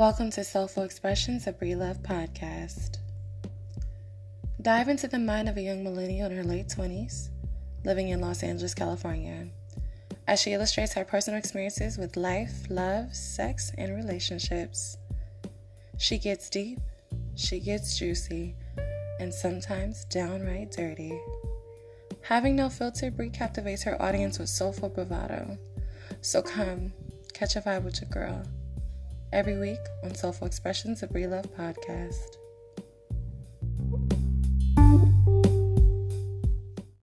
Welcome to Soulful Expressions, a Bree Love podcast. Dive into the mind of a young millennial in her late 20s, living in Los Angeles, California, as she illustrates her personal experiences with life, love, sex, and relationships. She gets deep, she gets juicy, and sometimes downright dirty. Having no filter, Bree captivates her audience with soulful bravado. So come, catch a vibe with your girl every week on Soulful Expressions, of Bree Love podcast.